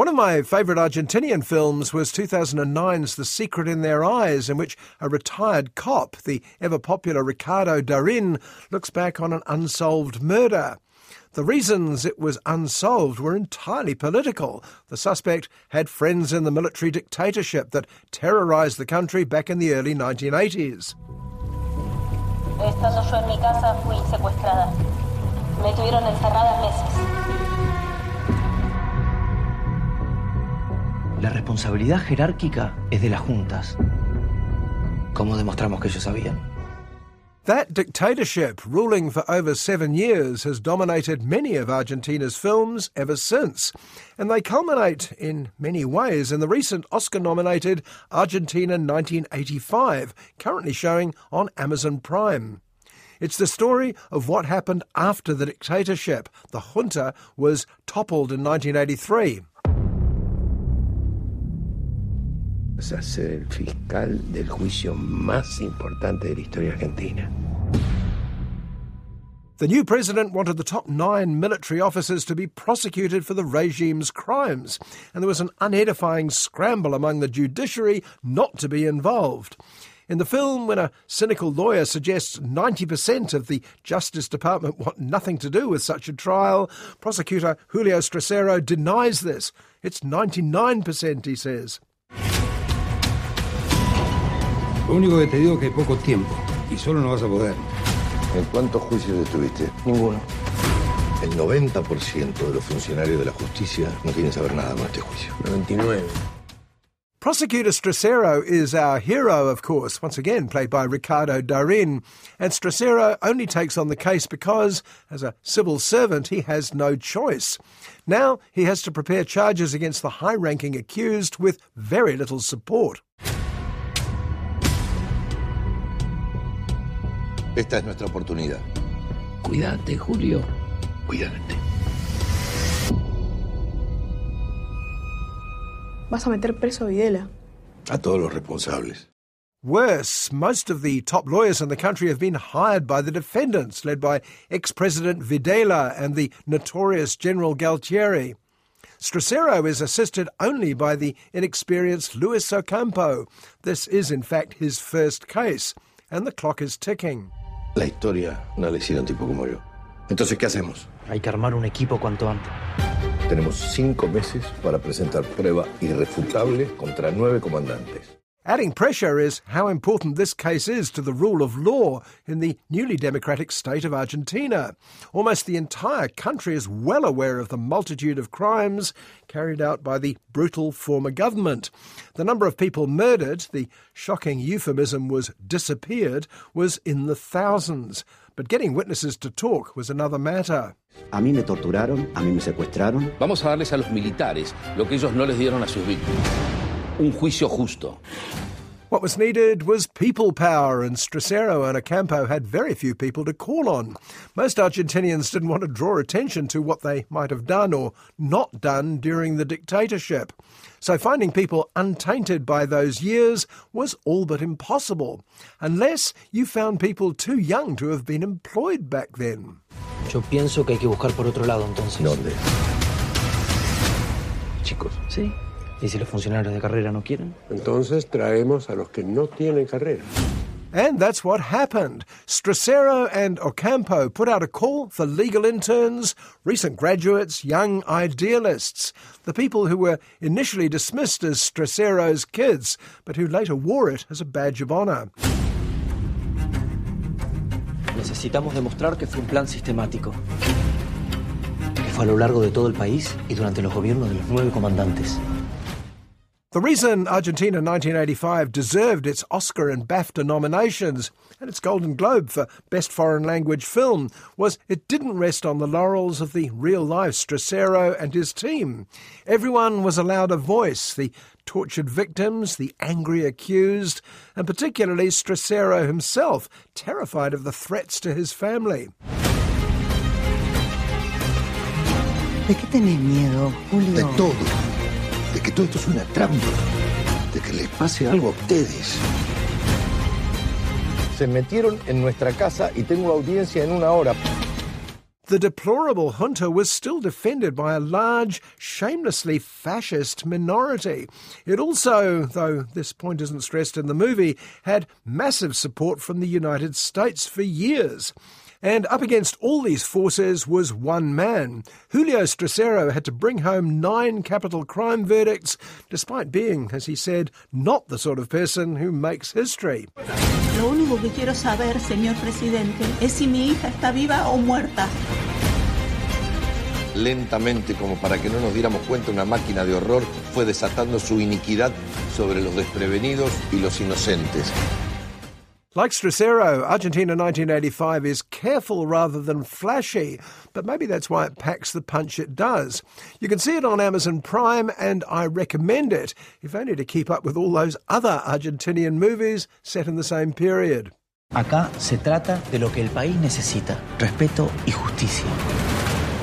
One of my favourite Argentinian films was 2009's The Secret in Their Eyes, in which a retired cop, the ever popular Ricardo Darin, looks back on an unsolved murder. The reasons it was unsolved were entirely political. The suspect had friends in the military dictatorship that terrorised the country back in the early 1980s. Estando yo en mi casa fui secuestrada. Me tuvieron encerrada meses. La responsabilidad jerárquica es de las juntas. ¿Cómo demostramos que ellos sabían? That dictatorship, ruling for over seven years, has dominated many of Argentina's films ever since. And they culminate, in many ways, in the recent Oscar nominated Argentina 1985, currently showing on Amazon Prime. It's the story of what happened after the dictatorship. The junta was toppled in 1983. Ser el fiscal del juicio más importante de la historia argentina. The new president wanted the top nine military officers to be prosecuted for the regime's crimes, and there was an unedifying scramble among the judiciary not to be involved. In the film, when a cynical lawyer suggests 90% of the Justice Department want nothing to do with such a trial, prosecutor Julio Strassera denies this. It's 99%, he says. Lo único que te digo es que hay poco tiempo y solo no vas a poder. ¿En cuántos juicios estuviste? Ninguno. El 90% de los funcionarios de la justicia no quieren saber nada con este juicio. 99. Prosecutor Strassera is our hero, of course, once again played by Ricardo Darin. And Strassera only takes on the case because, as a civil servant, he has no choice. Now he has to prepare charges against the high ranking accused with very little support. Esta es nuestra oportunidad. Cuídate, Julio. Cuídate. Vas a meter preso a Videla. A todos los responsables. Worse, most of the top lawyers in the country have been hired by the defendants, led by ex President Videla and the notorious General Galtieri. Strassera is assisted only by the inexperienced Luis Ocampo. This is, in fact, his first case, and the clock is ticking. La historia no la hicieron tipo como yo. Entonces, ¿qué hacemos? Hay que armar un equipo cuanto antes. Tenemos cinco meses para presentar prueba irrefutable contra nueve comandantes. Adding pressure is how important this case is to the rule of law in the newly democratic state of Argentina. Almost the entire country is well aware of the multitude of crimes carried out by the brutal former government. The number of people murdered, the shocking euphemism was disappeared, was in the thousands. But getting witnesses to talk was another matter. A mí me torturaron, a mí me secuestraron. Vamos a darles a los militares lo que ellos no les dieron a sus víctimas. Un juicio justo. What was needed was people power, and Strassera and Ocampo had very few people to call on. Most Argentinians didn't want to draw attention to what they might have done or not done during the dictatorship. So finding people untainted by those years was all but impossible, unless you found people too young to have been employed back then. Yo pienso que hay que buscar por otro lado entonces. ¿Dónde? Chicos. Sí. ¿Y si los funcionarios de carrera no quieren? Entonces traemos a los que no tienen carrera. And that's what happened. Stracero and Ocampo put out a call for legal interns, recent graduates, young idealists, the people who were initially dismissed as Stracero's kids, but who later wore it as a badge of honor. Necesitamos demostrar que fue un plan sistemático. Que fue a lo largo de todo el país y durante los gobiernos de los nueve comandantes. The reason Argentina 1985 deserved its Oscar and BAFTA nominations and its Golden Globe for Best Foreign Language Film was it didn't rest on the laurels of the real life Strassera and his team. Everyone was allowed a voice the tortured victims, the angry accused, and particularly Strassera himself, terrified of the threats to his family. ¿De qué tenés miedo, Julio? De todo de que todo esto es una trampa, de que les pase algo a ustedes. Se metieron en nuestra casa y tengo audiencia en una hora. The deplorable junta was still defended by a large, shamelessly fascist minority. It also, though this point isn't stressed in the movie, had massive support from the United States for years. And up against all these forces was one man. Julio Strassera had to bring home nine capital crime verdicts, despite being, as he said, not the sort of person who makes history. Lo único que quiero saber, señor presidente, es si mi hija está viva o muerta. Lentamente, como para que no nos diéramos cuenta, una máquina de horror fue desatando su iniquidad sobre los desprevenidos y los inocentes. Like Strassera, Argentina 1985 is careful rather than flashy, but maybe that's why it packs the punch it does. You can see it on Amazon Prime, and I recommend it, if only to keep up with all those other Argentinian movies set in the same period. Acá se trata de lo que el país necesita, respeto y justicia.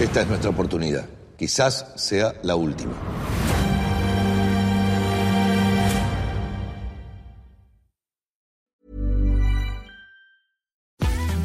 Esta es nuestra oportunidad. Quizás sea la última.